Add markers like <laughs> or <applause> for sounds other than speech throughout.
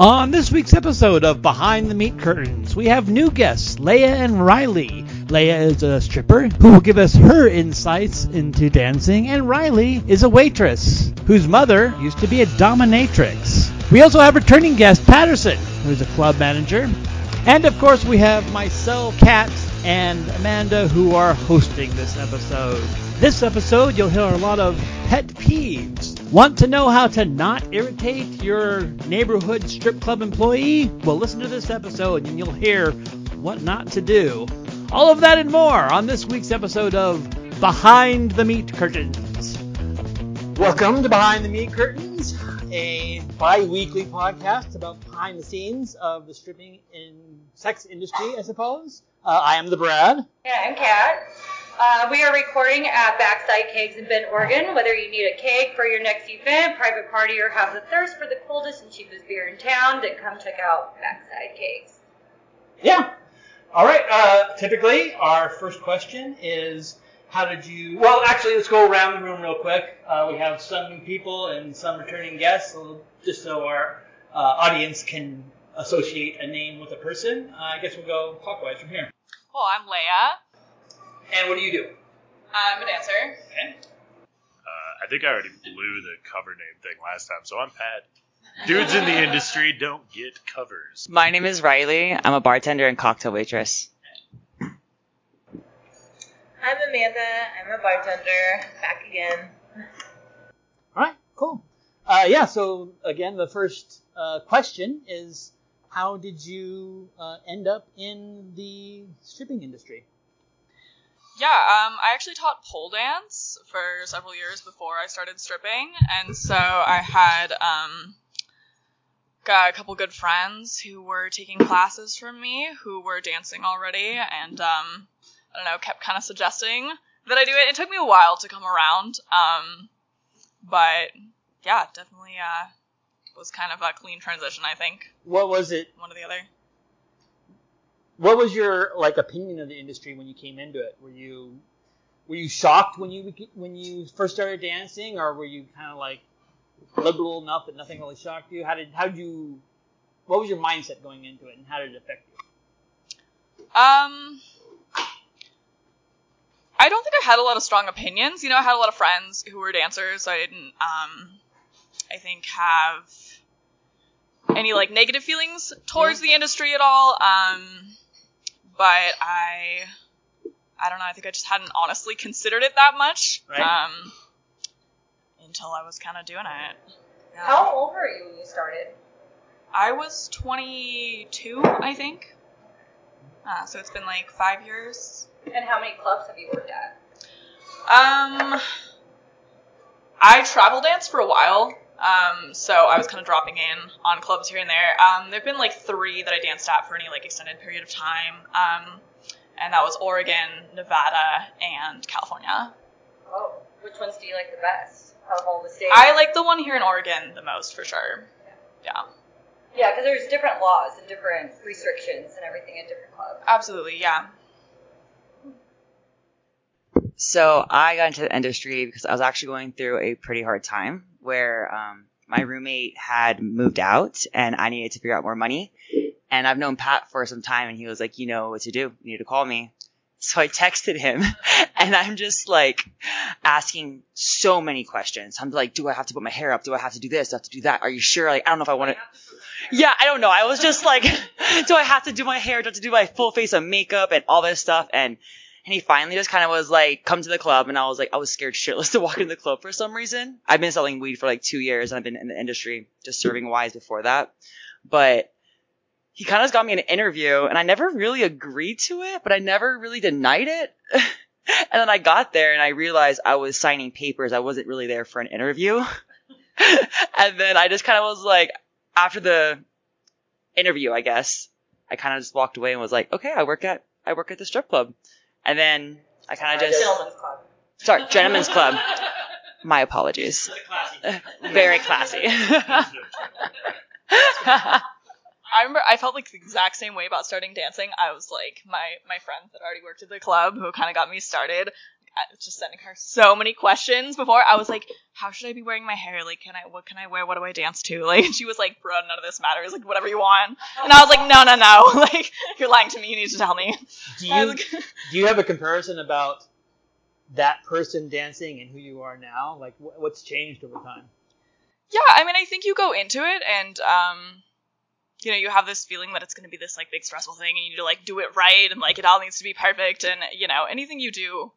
On this week's episode of Behind the Meat Curtains, we have new guests, Leia and Riley. Leia is a stripper who will give us her insights into dancing, and Riley is a waitress whose mother used to be a dominatrix. We also have returning guest Patterson, who's a club manager. And of course, we have myself, Kat, and Amanda, who are hosting this episode. This episode, you'll hear a lot of pet peeves. Want to know how to not irritate your neighborhood strip club employee? Well, listen to this episode and you'll hear what not to do. All of that and more on this week's episode of Behind the Meat Curtains. Welcome to Behind the Meat Curtains, a bi-weekly podcast about behind the scenes of the stripping in sex industry, I suppose. Uh, I am the Brad. Yeah, I'm Kat. Uh, we are recording at Backside Kegs in Bend, Oregon. Whether you need a keg for your next event, private party, or have the thirst for the coldest and cheapest beer in town, then come check out Backside Kegs. Yeah. All right. Uh, typically, our first question is, how did you? Well, actually, let's go around the room real quick. Uh, we have some new people and some returning guests, so just so our uh, audience can associate a name with a person. Uh, I guess we'll go clockwise from here. Well, I'm Leia. And what do you do? I'm a dancer. Okay. Uh, I think I already blew the cover name thing last time, so I'm Pat. Dudes in the industry don't get covers. My name is Riley. I'm a bartender and cocktail waitress. I'm Amanda. I'm a bartender. Back again. All right. Cool. Uh, yeah. So again, the first uh, question is, how did you uh, end up in the stripping industry? Yeah, um, I actually taught pole dance for several years before I started stripping, and so I had um, got a couple good friends who were taking classes from me who were dancing already, and um, I don't know, kept kind of suggesting that I do it. It took me a while to come around, um, but yeah, definitely uh, was kind of a clean transition. I think What was it? one or the other. What was your like opinion of the industry when you came into it? Were you were you shocked when you when you first started dancing, or were you kind of like liberal enough that nothing really shocked you? How did how did you what was your mindset going into it, and how did it affect you? Um, I don't think I had a lot of strong opinions. You know, I had a lot of friends who were dancers, so I didn't, um, I think, have any like negative feelings towards the industry at all. Um, but I, I don't know. I think I just hadn't honestly considered it that much. Right. Um, until I was kind of doing it. Yeah. How old were you when you started? I was 22, I think. Uh, so it's been like five years. And how many clubs have you worked at? Um, I travel dance for a while. Um, so I was kind of dropping in on clubs here and there. Um, there've been like three that I danced at for any like extended period of time. Um, and that was Oregon, Nevada, and California. Oh, which ones do you like the best of all the states? I like the one here in Oregon the most for sure. Yeah, yeah, because there's different laws and different restrictions and everything at different clubs. absolutely. Yeah. So I got into the industry because I was actually going through a pretty hard time where um, my roommate had moved out and I needed to figure out more money. And I've known Pat for some time and he was like, you know what to do. You need to call me. So I texted him <laughs> and I'm just like asking so many questions. I'm like, do I have to put my hair up? Do I have to do this? Do I have to do that? Are you sure? Like, I don't know if I want to. Yeah, I don't know. I was just like, <laughs> do I have to do my hair? Do I have to do my full face of makeup and all this stuff? And and he finally just kind of was like, come to the club. And I was like, I was scared shitless to walk into the club for some reason. I've been selling weed for like two years and I've been in the industry just serving wise before that. But he kind of got me an interview and I never really agreed to it, but I never really denied it. <laughs> and then I got there and I realized I was signing papers. I wasn't really there for an interview. <laughs> and then I just kind of was like, after the interview, I guess, I kind of just walked away and was like, okay, I work at, I work at the strip club. And then I kind of just, Gentlemen's club. sorry, gentlemen's club. My apologies. Uh, very classy. <laughs> I remember I felt like the exact same way about starting dancing. I was like, my my friends that already worked at the club who kind of got me started. Just sending her so many questions before. I was like, how should I be wearing my hair? Like, can I, what can I wear? What do I dance to? <laughs> Like, she was like, bro, none of this matters. Like, whatever you want. And I was like, no, no, no. <laughs> Like, you're lying to me. You need to tell me. Do <laughs> you like- do you have a comparison about that person dancing and who you are now? Like what's changed over time? Yeah, I mean, I think you go into it and, um, you know, you have this feeling that it's going to be this like big stressful thing, and you need to like do it right, and like it all needs to be perfect, and you know, anything you do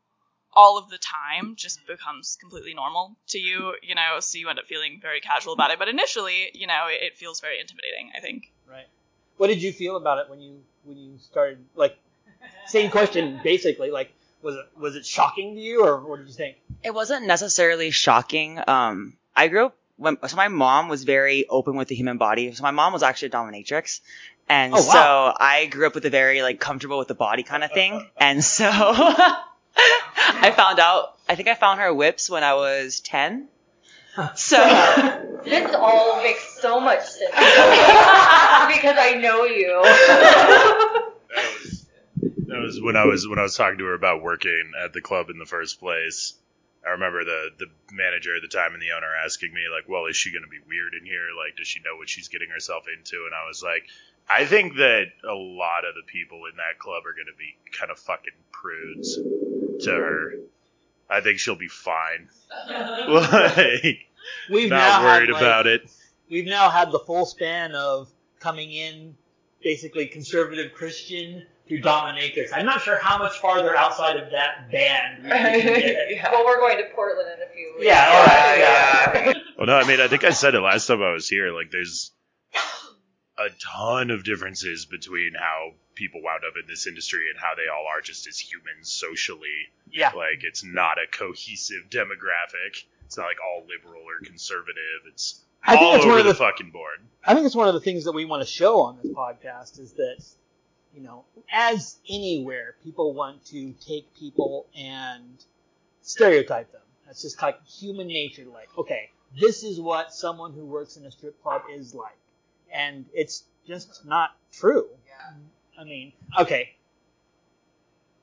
all of the time just becomes completely normal to you, you know, so you end up feeling very casual about it. But initially, you know, it, it feels very intimidating. I think. Right. What did you feel about it when you when you started? Like, same question <laughs> basically. Like, was it was it shocking to you, or what did you think? It wasn't necessarily shocking. Um, I grew up when so my mom was very open with the human body. So my mom was actually a dominatrix. And Oh, wow. so I grew up with a very like comfortable with the body kind of thing. <laughs> And so <laughs> I found out, I think I found her whips when I was 10. So <laughs> This all makes so much sense <laughs> because I know you. That was that was when I was when I was talking to her about working at the club in the first place. I remember the the manager at the time and the owner asking me like, "Well, is she going to be weird in here? Like, does she know what she's getting herself into?" And I was like, "I think that a lot of the people in that club are going to be kind of fucking prudes to her. I think she'll be fine. <laughs> like, We've not now worried had, like, about it. We've now had the full span of coming in, basically conservative Christian to dominatrix. I'm not sure how much farther outside of that band we can get. <laughs> Well, we're going to Portland in a few weeks. Yeah, all right, yeah. Well, oh, no, I mean, I think I said it last time I was here. Like, there's a ton of differences between how people wound up in this industry and how they all are just as humans socially. Yeah. Like, it's not a cohesive demographic. It's not like all liberal or conservative. It's I think all that's one over of the, the- fucking board. I think it's one of the things that we want to show on this podcast is that, you know, as anywhere, people want to take people and stereotype them. That's just like human nature. Like, okay, this is what someone who works in a strip club is like. And it's just not true. I mean, okay.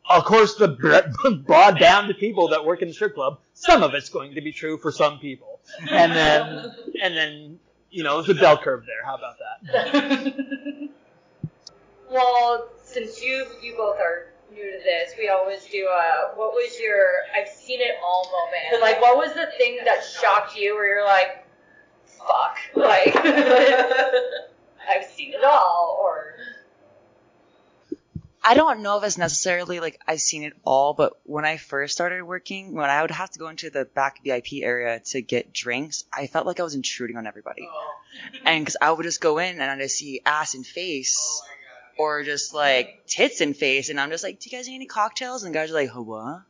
Of course, the <laughs> broad down to people that work in the strip club, some of it's going to be true for some people. And then, <laughs> and then, you know, a bell curve there. How about that? <laughs> well, since you you both are new to this, we always do a what was your I've seen it all moment. Like, what was the thing that shocked you where you're like, fuck, like <laughs> I've seen it all, or I don't know if it's necessarily like I've seen it all, but when I first started working, when I would have to go into the back VIP area to get drinks, I felt like I was intruding on everybody. Oh. <laughs> And because I would just go in and I'd just see ass and face, oh or just like tits and face, and I'm just like, "Do you guys need any cocktails?" And guys are like, "Huh, "What?"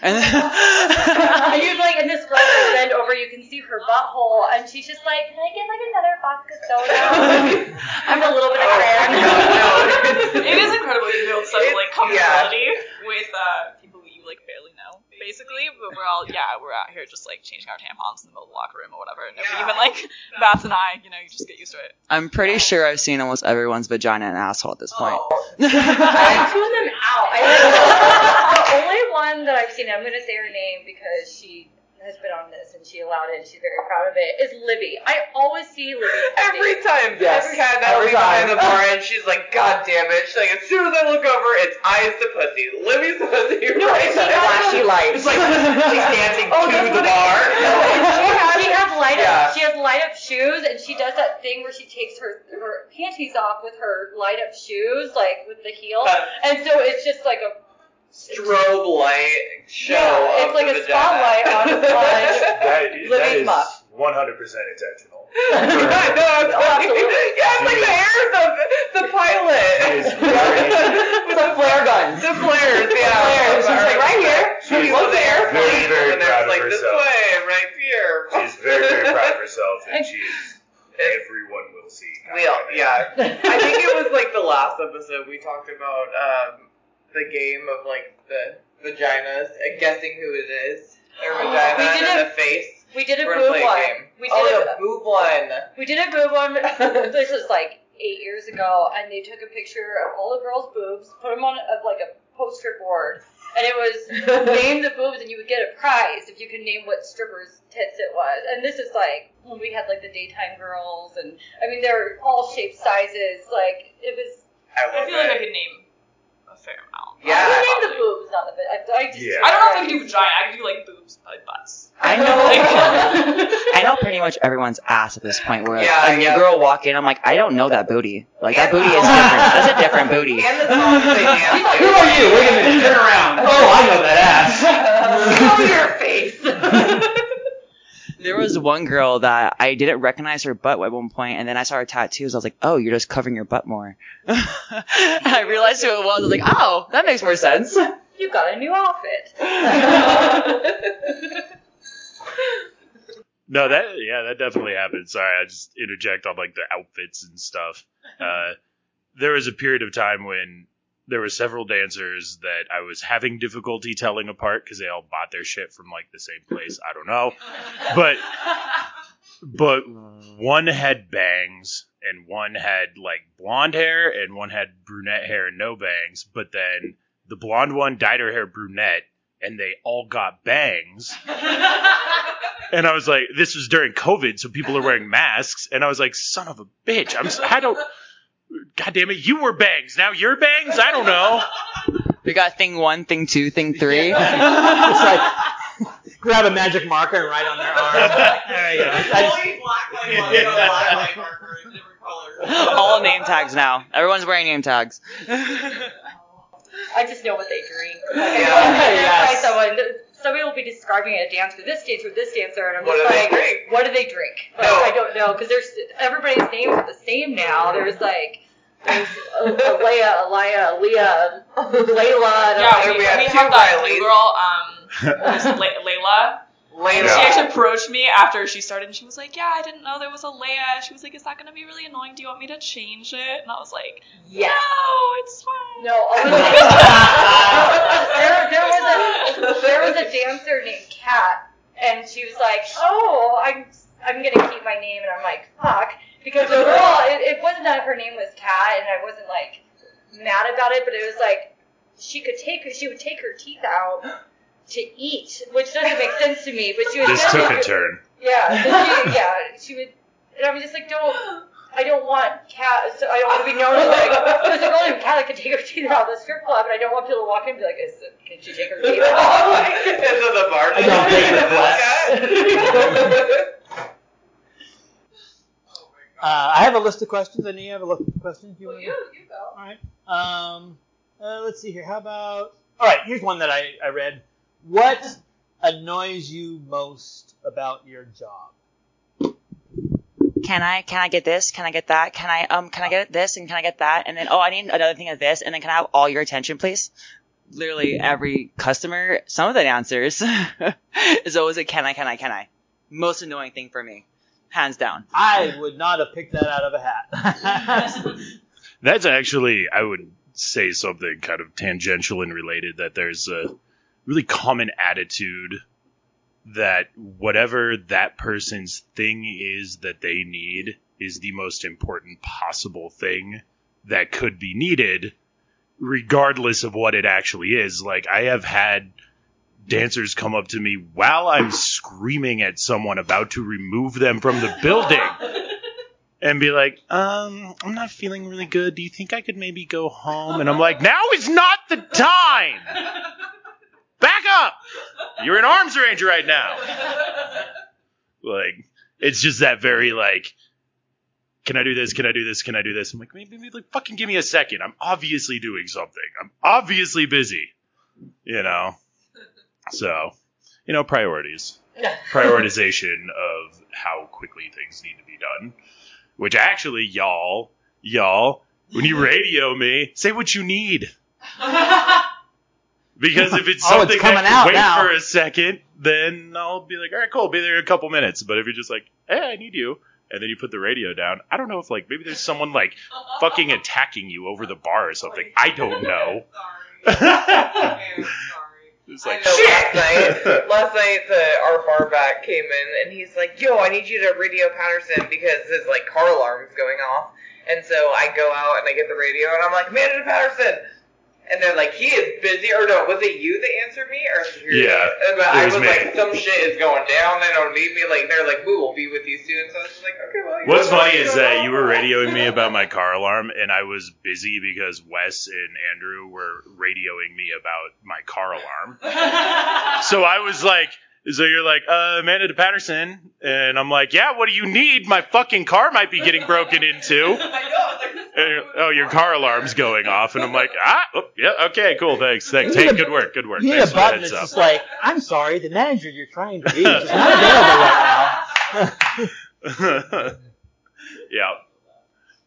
And <laughs> then, and you're like, and this girl will bend over, you can see her butthole, and she's just like, can I get like another vodka soda? <laughs> I'm a little bit of crayon. <laughs> it is incredible you build such like comfortability with uh, people you like barely know, basically. But we're all yeah, we're out here just like changing our tampons in the middle of the locker room or whatever, and Yeah. even like Bats and I, you know, you just get used to it. I'm pretty sure I've seen almost everyone's vagina and asshole at this point. Oh. <laughs> I tune them out. I <laughs> the only one that I've seen, I'm going to say her name because she has been on this and she allowed it and she's very proud of it, is Libby. I always see Libby. Every time, Yes. every time that'll Every be behind the bar, and she's like, "God damn it!" She's like, as soon as I look over, it's eyes to pussy. Libby's pussy. No, right she there. has Flashy lights. It's like she's dancing <laughs> Oh, to the bar. <laughs> she has, she has light up. Yeah. She has light up shoes, and she does that thing where she takes her her panties off with her light up shoes, like with the heel, Uh, and so it's just like a Strobe light show. Yeah, of it's like the a vagina. spotlight on- <laughs> on- That, that Libby's is muff. 100% intentional. <laughs> I know, it's like, absolutely. yeah, it's like the hair, the, the pilot. She very- <laughs> With the flare guns. The flares, yeah. flares. She's like, right here. She's One there. very, very and proud of like this herself. way, right here. She's very, very proud of herself, and she is. Everyone will see. We all, yeah. I think it was like the last episode we talked about um, the game of like the vaginas, uh, guessing who it is, their <gasps> vagina We did and it- the face. We did a We're boob one. game. We did oh, a, the boob one. We did a boob one. <laughs> this was like eight years ago, and they took a picture of all the girls' boobs, put them on a, like a poster board, and it was <laughs> name the boobs, and you would get a prize if you could name what stripper's tits it was. And this is like when we had like the daytime girls, and I mean they were all shapes, sizes. Like it was. I I love feel like I could name a fair amount. Yeah. I could name the boobs, not the. I, I just. Yeah. I don't know if I can do vagina. I can do like boobs, but butts. I know. <laughs> I know pretty much everyone's ass at this point. Where Yeah, a new yeah. girl walk in, I'm like, I don't know that booty. Like that booty is different. That's a different booty. And the songs they dance Who are you? Wait a minute. Turn around. Oh, I know that ass. <laughs> Show your face. There was one girl that I didn't recognize her butt at one point, and then I saw her tattoos. I was like, oh, you're just covering your butt more. <laughs> I realized who it was. I was like, oh, that makes more sense. you got a new outfit. <laughs> No, that yeah, that definitely happened. Sorry, I just interject on like the outfits and stuff. <laughs> Uh, there was a period of time when there were several dancers that I was having difficulty telling apart because they all bought their shit from like the same place. I don't know, but but one had bangs and one had like blonde hair and one had brunette hair and no bangs. But then the blonde one dyed her hair brunette and they all got bangs. And I was like, this was during COVID, so people are wearing masks. And I was like, son of a bitch. I'm, I don't, God damn it, you were bangs. Now you're bangs? I don't know. <laughs> We got thing one, thing two, thing three. <laughs> it's like <laughs> grab a magic marker and write on their arm. There you go. Just- Only black light marker, no black light marker in different colors. All name tags now. Everyone's wearing name tags. I just know what they drink. Like, Yeah. I Yes. someone, somebody will be describing a dance for this dancer, this dancer, and I'm What just do they like, drink? what do they drink? Like, No. I don't know because there's everybody's names are the same now. There's like there's a- Alea, Alaya, Layla. And Yeah, we, like, we we two have that Rileys. girl, um, who's <laughs> Le- Layla. Layla. She actually approached me after she started, and she was like, "Yeah, I didn't know there was a Leia." She was like, "Is that gonna be really annoying? Do you want me to change it?" And I was like, yes. "No, it's fine." No, Alea. <laughs> there, there was a there was a dancer named Kat, and she was like, "Oh, I'm I'm gonna keep my name," and I'm like, "Fuck," because the girl, it, it wasn't that her name was Kat, and I wasn't like mad about it, but it was like she could take she would take her teeth out to eat, which doesn't make sense to me, but she was This took a turn. Yeah, so <laughs> she, yeah, she would, and I was just like, don't. I don't want cat. So I don't want to be known as like <laughs> there's a girl named Kat that could take her teeth out of the strip club, and I don't want people to walk in and be like, Is, "Can she take her <laughs> teeth out?" Into the bar. I don't take requests. Uh, I have a list of questions. I know you have a list of questions. You well, want you, to? you go. All right. Um, uh, let's see here. How about? All right. Here's one that I, I read. What annoys you most about your job? Can I can I get this? Can I get that? Can I um can I get this and can I get that? And then oh I need another thing of this and then can I have all your attention please? Literally every customer, some of the answers <laughs> is always a can I can I can I. Most annoying thing for me, hands down. I would not have picked that out of a hat. <laughs> That's actually, I would say something kind of tangential and related that there's a really common attitude that whatever that person's thing is that they need is the most important possible thing that could be needed, regardless of what it actually is. Like, I have had dancers come up to me while I'm screaming at someone about to remove them from the building <laughs> and be like, um, I'm not feeling really good. Do you think I could maybe go home? And I'm like, now is not the time. Back up. You're in arms range right now. Like, it's just that very like, can I do this? Can I do this? Can I do this? I'm like, maybe, maybe like, fucking give me a second. I'm obviously doing something. I'm obviously busy. You know. So, you know, priorities <laughs> prioritization of how quickly things need to be done. Which actually, y'all, y'all, when you radio me, say what you need. <laughs> Because if it's Oh, it's something coming that can out wait now. for a second, then I'll be like, all right, cool, be there in a couple minutes. But if you're just like, hey, I need you, and then you put the radio down, I don't know if like maybe there's someone like fucking attacking you over the bar or something. <laughs> I don't know. Sorry. It's I like, know shit. last night, <laughs> last night the, our bar back came in and he's like, "Yo, I need you to radio Patterson because his like car alarm's going off." And so I go out and I get the radio and I'm like, "Manager Patterson, And they're like, he is busy, or no, was it you that answered me, or? Yeah, But it I was was me. like, some shit is going down. They don't need me. Like they're like, we will be with you soon. So I was just like, okay, well. What's you're- funny is that you were radioing me <laughs> about my car alarm, and I was busy because Wes and Andrew were radioing me about my car alarm. <laughs> So I was like, so you're like, uh, Amanda to Patterson, and I'm like, yeah, what do you need? My fucking car might be getting broken into. <laughs> I know. Like, And oh, your car alarm's going off, and I'm like, ah, oh, yeah, okay, cool, thanks, thanks. Hey, good work, good work. You need Thanks a the button heads that's just like, I'm sorry, the manager you're trying to reach is not <laughs> available right now. <laughs> yeah.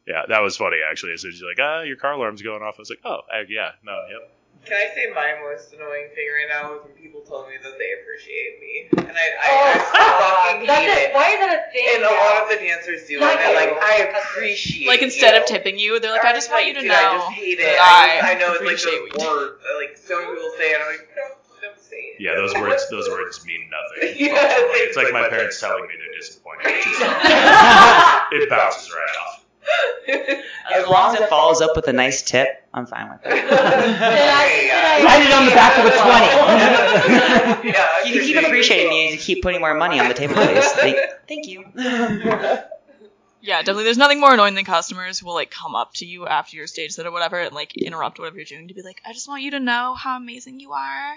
Yeah, that was funny actually. As soon as you're like, ah, your car alarm's going off, I was like, oh, uh, yeah, no, yep. Can I say my most annoying thing right now is when people tell me that they appreciate me, and I, I, Oh, I God. fucking That's hate it. it. Why is that a thing? And a lot of the dancers do it. Not They're like. I appreciate. Like instead you. of tipping you, they're like, I just want you to dude, know I just hate it. I, I, I know it's like appreciate those what you do. words. Like so many <laughs> people say, it, and I'm like, no, don't say it. Yeah, those words, those words mean nothing. <laughs> Yeah, it's it's like, like my parents telling me they're disappointed. Just, <laughs> it bounces right off. As long as it follows up with a nice tip, I'm fine with <laughs> it. Did I- did I- Write it on the back of a 20. <laughs> yeah, You can keep appreciating me and you keep putting more money on the table, please. Thank, thank you. <laughs> Yeah, definitely. There's nothing more annoying than customers who will like come up to you after your stage set or whatever and like interrupt whatever you're doing to be like, I just want you to know how amazing you are.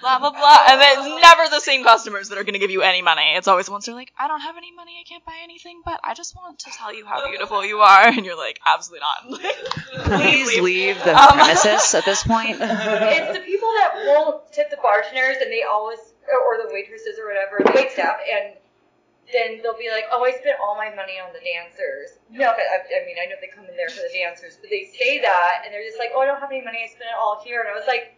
Blah blah blah. And then it's never the same customers that are gonna give you any money. It's always the ones that are like, I don't have any money, I can't buy anything, but I just want to tell you how beautiful you are and you're like, absolutely not. <laughs> Please leave the Um, <laughs> premises at this point. It's the people that won't tip the bartenders and they always, or the waitresses or whatever, the wait staff, and then they'll be like, oh, I spent all my money on the dancers. No, but I, I mean, I know they come in there for the dancers, but they say that and they're just like, oh, I don't have any money, I spent it all here. And I was like,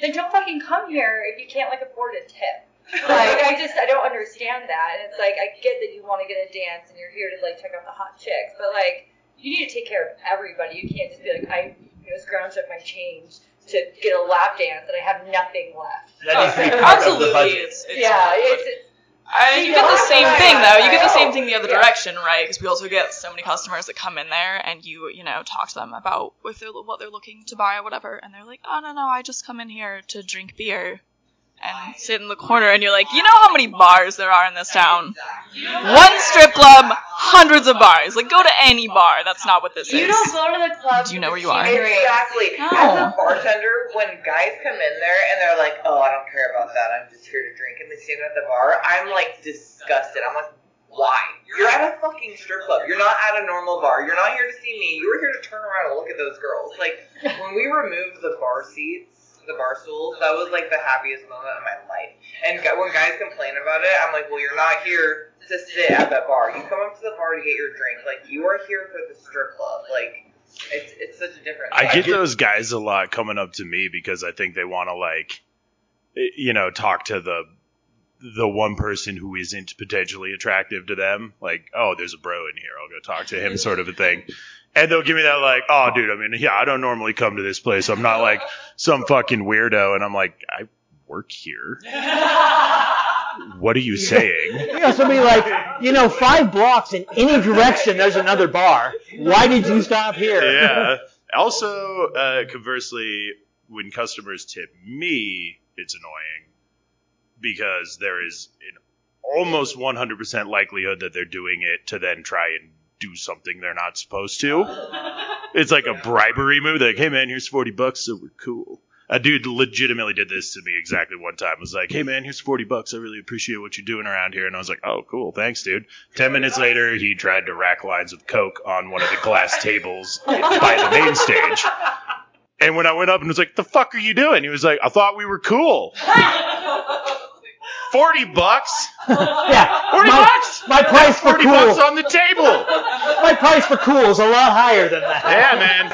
then don't fucking come here if you can't like afford a tip. <laughs> Like, I just, I don't understand that. And it's like, I get that you want to get a dance and you're here to like check out the hot chicks, but like, you need to take care of everybody. You can't just be like, I you know, scrounged up my change to get a lap dance and I have nothing left. That needs to be part of the absolutely. budget. It's, it's yeah, it's, it's I, you get the same thing though. You get the same thing the other direction, right? Because we also get so many customers that come in there, and you, you know, talk to them about if they're what they're looking to buy or whatever, and they're like, "Oh no, no, I just come in here to drink beer and sit in the corner." And you're like, "You know how many bars there are in this town? One strip club, hundreds of bars. Like, go to any bar. That's not what this you is." You don't go to the club. Do you know where you the are? Exactly. No. As a bartender, when guys come in there and they're like, "Oh, I don't care about that. I'm just here to drink," and they stand at the bar, I'm like disgusted. I'm like, "Why? You're at a fucking strip club. You're not at a normal bar. You're not here to see me. You were here to turn around and look at those girls." Like when we removed the bar seats, the bar stools, that was like the happiest moment of my life. And when guys complain about it, I'm like, "Well, you're not here." To sit at that bar, you come up to the bar to get your drink. Like you are here for the strip club. Like it's it's such a different. I get those guys a lot coming up to me because I think they want to like, you know, talk to the the one person who isn't potentially attractive to them. Like, oh, there's a bro in here. I'll go talk to him, sort of a thing. And they'll give me that like, oh, dude. I mean, yeah, I don't normally come to this place. I'm not like some fucking weirdo. And I'm like, I work here. <laughs> What are you saying? You know, somebody like, you know, five blocks in any direction, there's another bar. Why did you stop here? yeah. Also, uh, conversely, when customers tip me, it's annoying because there is an almost 100% likelihood that they're doing it to then try and do something they're not supposed to. It's like a bribery move. They're like, hey man, here's 40 bucks, so we're cool. A dude legitimately did this to me exactly one time. Was like, "Hey man, here's forty bucks. I really appreciate what you're doing around here." And I was like, "Oh, cool, thanks, dude." Ten minutes later, he tried to rack lines of coke on one of the glass tables by the main stage. And when I went up and was like, "The fuck are you doing?" He was like, "I thought we were cool." <laughs> Forty bucks. Yeah. Forty my, bucks. My price for Forty cool. bucks on the table. My price for cool is a lot higher than that. Yeah, man.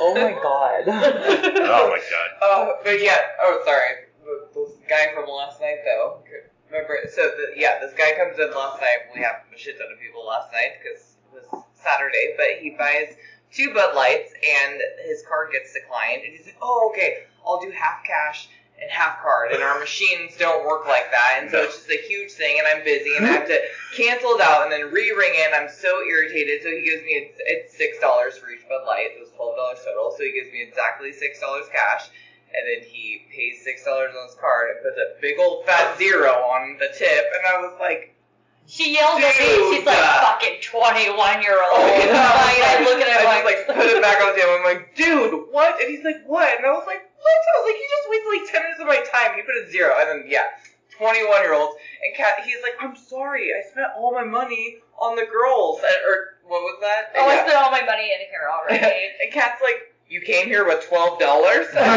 Oh my god. Oh my god. Oh, but yeah. Oh, sorry. The- This guy from last night, though. Remember? So, the, yeah, this guy comes in last night. We have a shit ton of people last night because it was Saturday. But he buys two Bud Lights and his card gets declined. And he's like, "Oh, okay. I'll do half cash and half card, and our machines don't work like that, and so No. it's just a huge thing, and I'm busy, and I mm-hmm. have to cancel it out and then re-ring in. I'm so irritated. So he gives me it's, it's six dollars for each Bud Light. It was twelve dollars total. So he gives me exactly six dollars cash, and then he pays six dollars on his card and puts a big old fat zero on the tip, and I was like. She yells at me. She's like, Dude. "Fucking twenty-one-year-old." Oh, <laughs> yeah. Like, I look at I him just like, like put it back on the table. I'm like, dude, what? And he's like, what? And I was like, what? I was like, you just wasted like ten minutes of my time. He put a zero. And then yeah, 21 year olds. And Kat, he's like, I'm sorry, I spent all my money on the girls. And, or what was that? "Oh, I spent all my money in here already." <laughs> and Kat's like, you came here with twelve dollars. <laughs> <laughs> then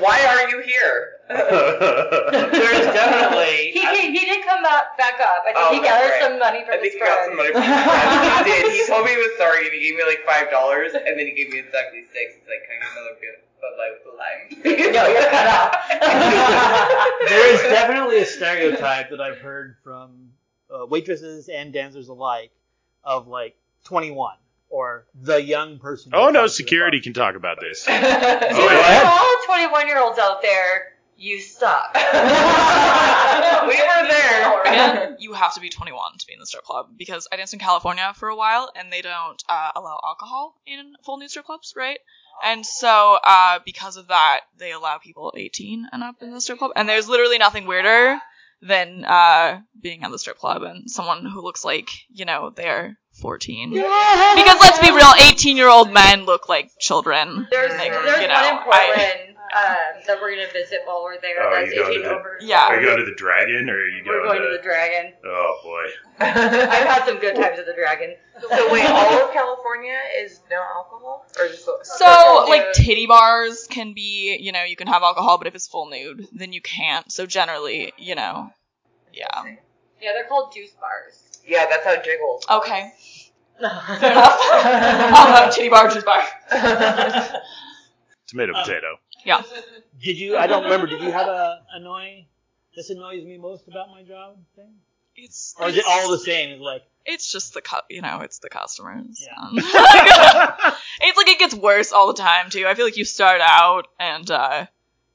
why are you here? There's definitely. <laughs> He, he, he did come back, back up. I think Oh, he gathered right. some money from I think his he got some money from his friend. He did. <laughs> He told me he was sorry and he gave me like five dollars and then he gave me exactly six. He's like, can I get another bit Bud Light with the lime? No, you're cut off. <laughs> there is definitely a stereotype that I've heard from uh, waitresses and dancers alike of like 21 or the young person. oh no, comes to the security can talk about this. Oh, for yeah. all 21 year olds out there, you suck. <laughs> <laughs> we were there. Oregon, you have to be 21 to be in the strip club because I danced in California for a while and they don't uh, allow alcohol in full nude strip clubs, right? And so, uh, because of that, they allow people 18 and up in the strip club. And there's literally nothing weirder than uh, being at the strip club and someone who looks like, you know, they're 14. Because let's be real, 18 year old men look like children. There's, Like, there's you know, one in I- Portland um, that we're going to visit while we're there. Oh, that's you going to the- over. Yeah. Are you going to the Dragon or are you going? We're going, going to the Dragon. Oh boy. <laughs> I've had some good times at the Dragon. So wait, all of California is no alcohol, or just So, Full like, nude. titty bars can be, you know, you can have alcohol, but if it's full nude, then you can't. So, generally, you know, yeah. Yeah, they're called juice bars. Yeah, that's how Jiggles. Okay. <laughs> Fair enough. <laughs> I'll have titty bar, juice bar. Tomato potato. Yeah. Did you? I don't remember. Did you have a annoy? This annoys me most about my job thing, It's, or is it all the same? It's like it's just the, cu- you know, it's the customers. Yeah. Um, <laughs> it's like it gets worse all the time, too. I feel like you start out and, uh,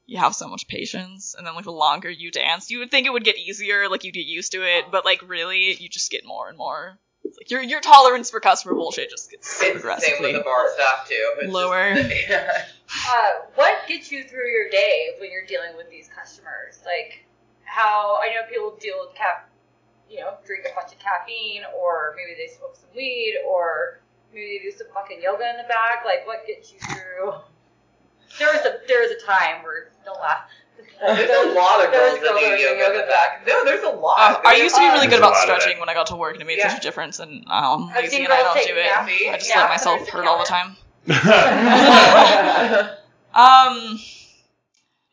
you have so much patience, and then like the longer you dance, you would think it would get easier, like you get used to it, but like really, you just get more and more. It's like your your tolerance for customer bullshit just gets It's the same with progressively the bar staff too. It's lower. Just, <laughs> yeah. Uh, what gets you through your day when you're dealing with these customers? Like, how I know people deal with cap, you know, drink a bunch of caffeine, or maybe they smoke some weed, or maybe they do some fucking yoga in the back. Like, what gets you through? There was a there was a time where don't laugh. There's a lot of girls that girls do that yoga in yoga the back. No, there's a lot. Um, I used to be really good about stretching when I got to work, and it made Yeah. such a difference. And um, I've lazy seen and I don't do it. naps. See? I just Yeah, let myself hurt all the time. <laughs> <laughs> Um,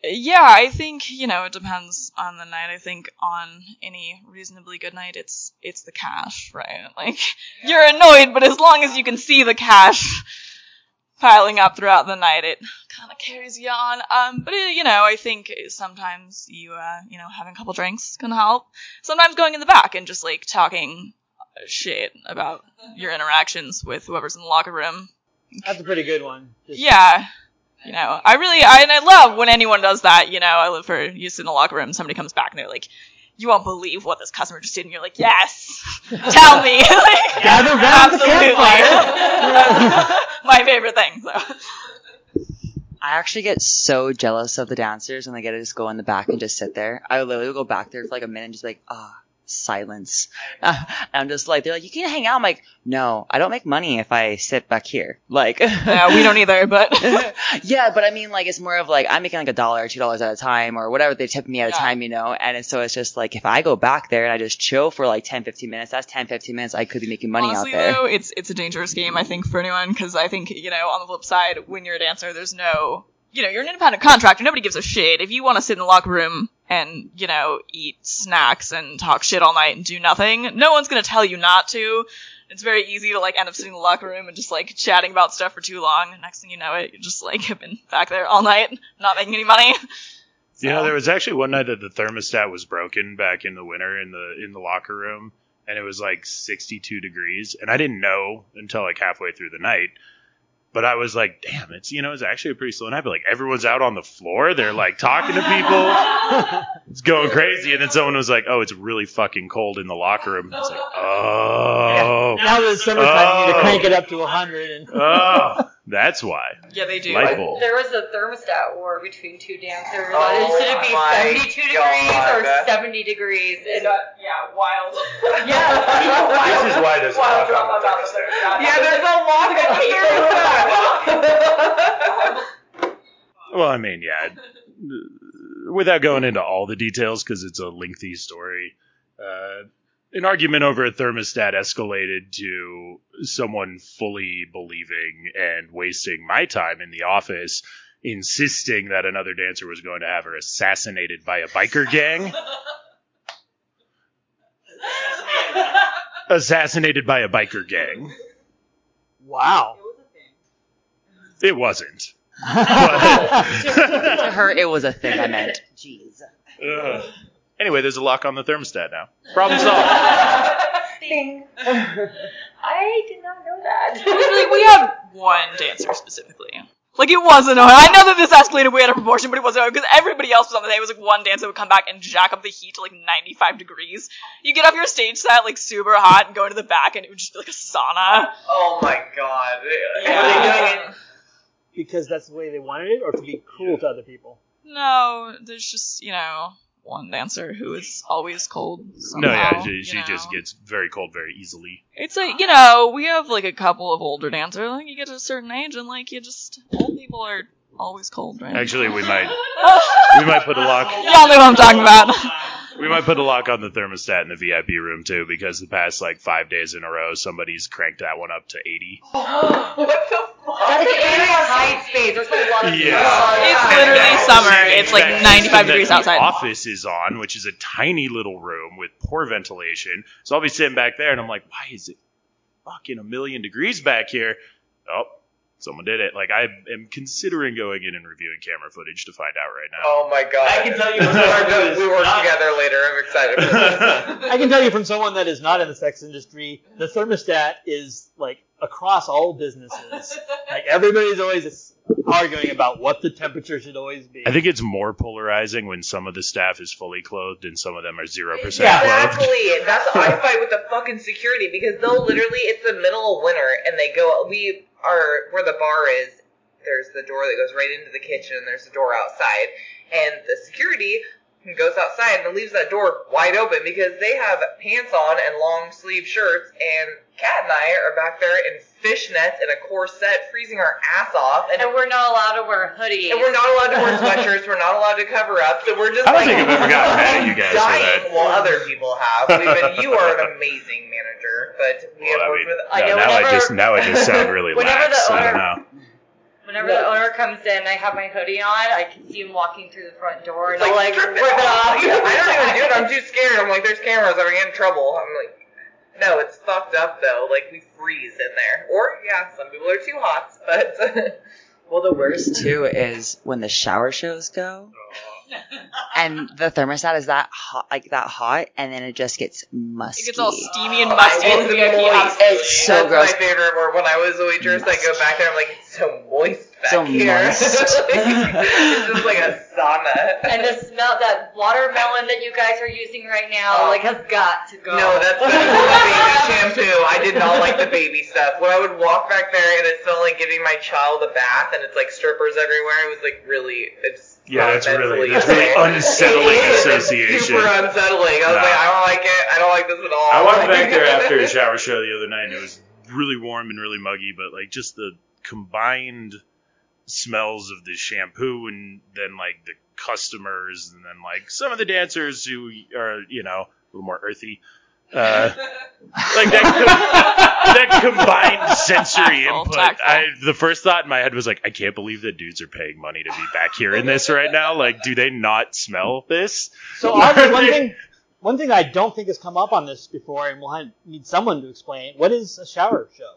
yeah, I think you know it depends on the night. I think on any reasonably good night, it's it's the cash, right? Like you're annoyed, but as long as you can see the cash piling up throughout the night, it kind of carries you on. Um, but it, you know, I think sometimes you uh, you know having a couple drinks can help. Sometimes going in the back and just like talking shit about your interactions with whoever's in the locker room that's a pretty good one. Just- yeah. You know, I really, I, and I love when anyone does that. You know, I live for, used to in the locker room, somebody comes back and they're like, you won't believe what this customer just did. And you're like, yes, tell me. <laughs> like, Gather round the absolutely. <laughs> My favorite thing, so. I actually get so jealous of the dancers when they get to just go in the back and just sit there. I would literally go back there for like a minute and just be like, ah, silence. <laughs> I'm just like, they're like, you can't hang out. I'm like, no, I don't make money if I sit back here. Like, <laughs> Yeah, we don't either, but. <laughs> yeah, but I mean, like, it's more of like, I'm making like a dollar or two dollars at a time or whatever they tip me at a time, you know? And so it's just like, if I go back there and I just chill for like 10, 15 minutes, that's 10, 15 minutes I could be making money Honestly, out there. though, it's it's a dangerous game. I think for anyone because I think you know on the flip side, when you're a dancer, there's no you know you're an independent contractor. Nobody gives a shit if you want to sit in the locker room and you know eat snacks and talk shit all night and do nothing. No one's gonna tell you not to. It's very easy to like end up sitting in the locker room and just like chatting about stuff for too long. And next thing you know, it you just like have been back there all night, not making any money. <laughs> You know, there was actually one night that the thermostat was broken back in the winter in the in the locker room, and it was like 62 degrees, and I didn't know until like halfway through the night. But I was like, damn, it's you know, it's actually a pretty slow night. But like everyone's out on the floor, they're like talking to people, <laughs> it's going crazy. And then someone was like, oh, it's really fucking cold in the locker room. I was like, oh, Now that it's summertime, you need to Oh. crank it up to 100. And oh, that's why. Yeah, they do. Light bulb. There was a thermostat war between two dancers. Oh Should it be my 72 degrees or 70 degrees? And yeah, wild. <laughs> yeah, <laughs> This is why there's a lock on the thermostat. Yeah, there's a lock on the thermostat. Well, I mean, yeah. Without going into all the details, because it's a lengthy story, uh, an argument over a thermostat escalated to someone fully believing and wasting my time in the office, insisting that another dancer was going to have her assassinated by a biker gang. <laughs> assassinated by a biker gang. wow. It wasn't. <laughs> to her, it was a thing. I meant. Jeez. Ugh. Anyway, there's a lock on the thermostat now. Problem solved. <laughs> Ding. <laughs> I did not know that. like, we had one dancer specifically. Like it was annoying. I know that this escalated way out of proportion, but it was annoying because everybody else was on the day. It was like one dancer would come back and jack up the heat to like 95 degrees. You get off your stage set like super hot and go into the back, and it would just be like a sauna. Oh my god. Yeah. Are they doing it? Because that's the way they wanted it, or to be cool to other people? No, there's just you know one dancer who is always cold. Somehow, No, yeah, she, she just gets very cold very easily. It's like you know we have like a couple of older dancers. Like you get to a certain age, and like you just old people are always cold, right? Actually, we might <laughs> we might put a lock Y'all know what I'm talking about. <laughs> we might put a lock on the thermostat in the VIP room too, because the past like five days in a row, somebody's cranked that one up to eighty. <gasps> what the fuck? That's a very tight space. There's a lot of Yeah. It's literally summer. It's like That 95 degrees that outside. The office is on, which is a tiny little room with poor ventilation. So I'll be sitting back there, and I'm like, why is it fucking a million degrees back here? Oh, someone did it. Like I am considering going in and reviewing camera footage to find out right now. Oh my god. I can tell you we from <laughs> someone we work not- together later. I'm excited for. <laughs> I can tell you from someone that is not in the sex industry, the thermostat is like across all businesses. Like everybody's always arguing about what the temperature should always be. I think it's more polarizing when some of the staff is fully clothed and some of them are zero percent Yeah. clothed. <laughs> Exactly. That's I fight with the fucking security because they'll literally it's the middle of winter and they go we are where the bar is, there's the door that goes right into the kitchen and there's a door outside. And the security goes outside and leaves that door wide open because they have pants on and long sleeve shirts and Kat and I are back there in fishnets and a corset freezing our ass off and And we're not allowed to wear hoodies. and we're not allowed to wear sweatshirts. We're not allowed to cover up. So we're just I don't like think I've ever gotten mad at you guys for dying that. while other people have. We've been, you are an amazing manager, but we Well, have I worked mean, with. I know now I whenever- just now I just sound really whenever lax. the I don't know. Whenever the owner comes in, I have my hoodie on. I can see him walking through the front door, and It's I'll like strip rip it off. <laughs> I don't even do it. I'm too scared. I'm like, there's cameras. I'm gonna in trouble. I'm like, no, it's fucked up though. Like we freeze in there. Or yeah, some people are too hot, but <laughs> Well, the worst too is when the shower shows go, and the thermostat is that hot, like that hot, and then it just gets musty. It gets all steamy and musty in It's the VIP moist. house. It's so That's gross. my favorite. Where when I was a waitress, I go back there. I'm like, it's so moist back So here. moist. <laughs> it's just like a sauna. And the smell, that watermelon that you guys are using right now, Oh. like has got to go. No, that's <laughs> the baby shampoo. I did not like the baby stuff. When I would walk back there and it smelled like giving my child a bath and it's like strippers everywhere, it was like really, it's Yeah, that's really <laughs> that's really unsettling It is. It's association. super unsettling. I was No. like, I don't like it. I don't like this at all. I walked back there after a shower show the other night and it was really warm and really muggy, but like just the combined smells of the shampoo and then like the customers and then like some of the dancers who are, you know, a little more earthy. Uh, <laughs> like that, com- that combined sensory Tactful, input. tactful. I, the first thought in my head was like, I can't believe that dudes are paying money to be back here in this right now. Like, do they not smell this? So Audrey, one <laughs> thing, one thing I don't think has come up on this before, and we'll have, need someone to explain. What is a shower show?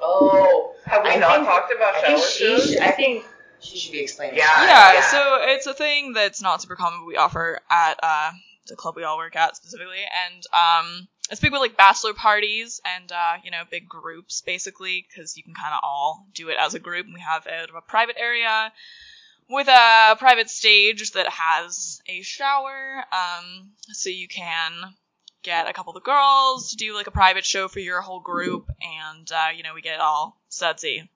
Oh, have we I not think- talked about I think she, shows? should, I think she should be explaining. Yeah. yeah, so it's a thing that's not super common, but we offer at uh, the club we all work at specifically, and um, it's big with like bachelor parties and uh, you know big groups basically because you can kind of all do it as a group. And we have a, a private area with a private stage that has a shower, um, so you can get a couple of the girls to do like a private show for your whole group, and uh, you know we get it all sudsy,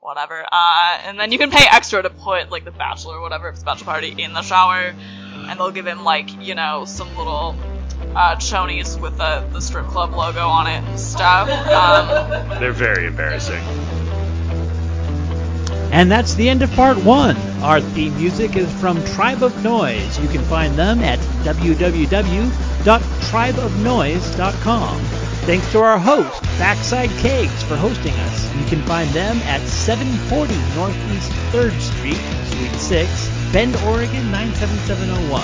whatever. Uh, and then you can pay extra to put like the bachelor or whatever if it's a bachelor party in the shower, and they'll give him like you know some little uh, chonies with the, the strip club logo on it and stuff. Um, They're very embarrassing. And that's the end of part one. Our theme music is from Tribe of Noise. You can find them at www.tribeofnoise.com. Thanks to our host, Backside Kegs, for hosting us. You can find them at 740 Northeast 3rd Street, Suite 6, Bend, Oregon 97701.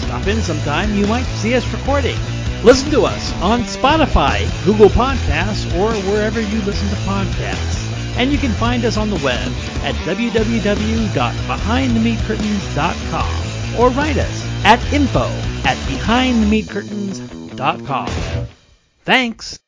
Stop in sometime, you might see us recording. Listen to us on Spotify, Google Podcasts, or wherever you listen to podcasts. And you can find us on the web at www.behindthemeatcurtains.com or write us at info at behindthemeatcurtains.com. Thanks.